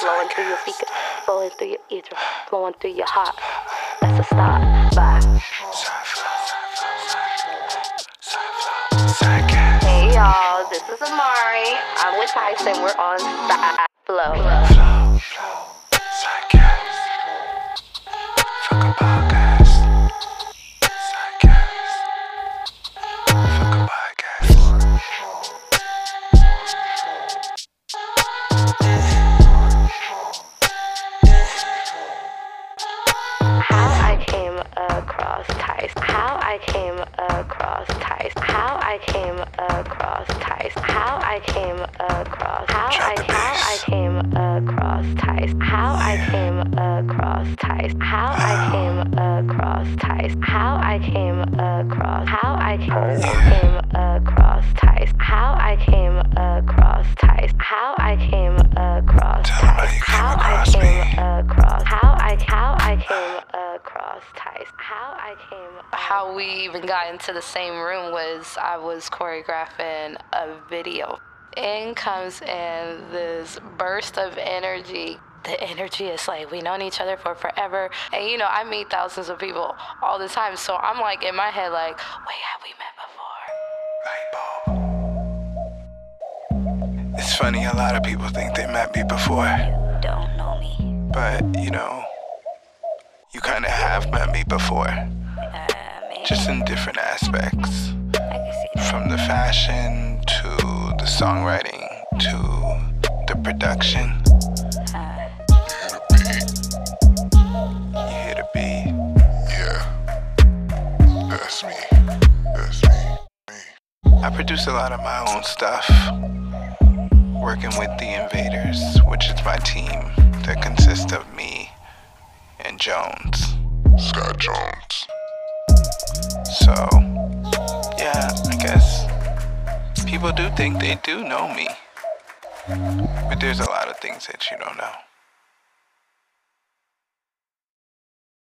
flowing through your speaker, flowing through your eardrum, flowing through your heart. That's a start. Bye. Hey y'all, this is Amari. I'm with Tyson. We're on Side Flow. Across Tice. How I came across Tice. How I came across Tice. How I came across. How I how I came across Tice. How I came across Tice. How I came across Tice. How I came across. How I came across Tice. How I came across Tice. How I came across how I came across. How I how I came across Tice. How I came. How we even got into the same room was I was choreographing a video. In comes in this burst of energy. The energy is like we known each other for forever, and you know I meet thousands of people all the time. So I'm like in my head like, wait, have we met before? It's funny, a lot of people think they met me before, You Don't know me. but you know, you kind of have met me before, just in different aspects. From the fashion to the songwriting to the production. You hear the beat. Yeah. That's me. That's me. I produce a lot of my own stuff, working with the Invaders, which is my team that consists of me Jones. Scott Jones. So, yeah, I guess people do think they do know me. But there's a lot of things that you don't know.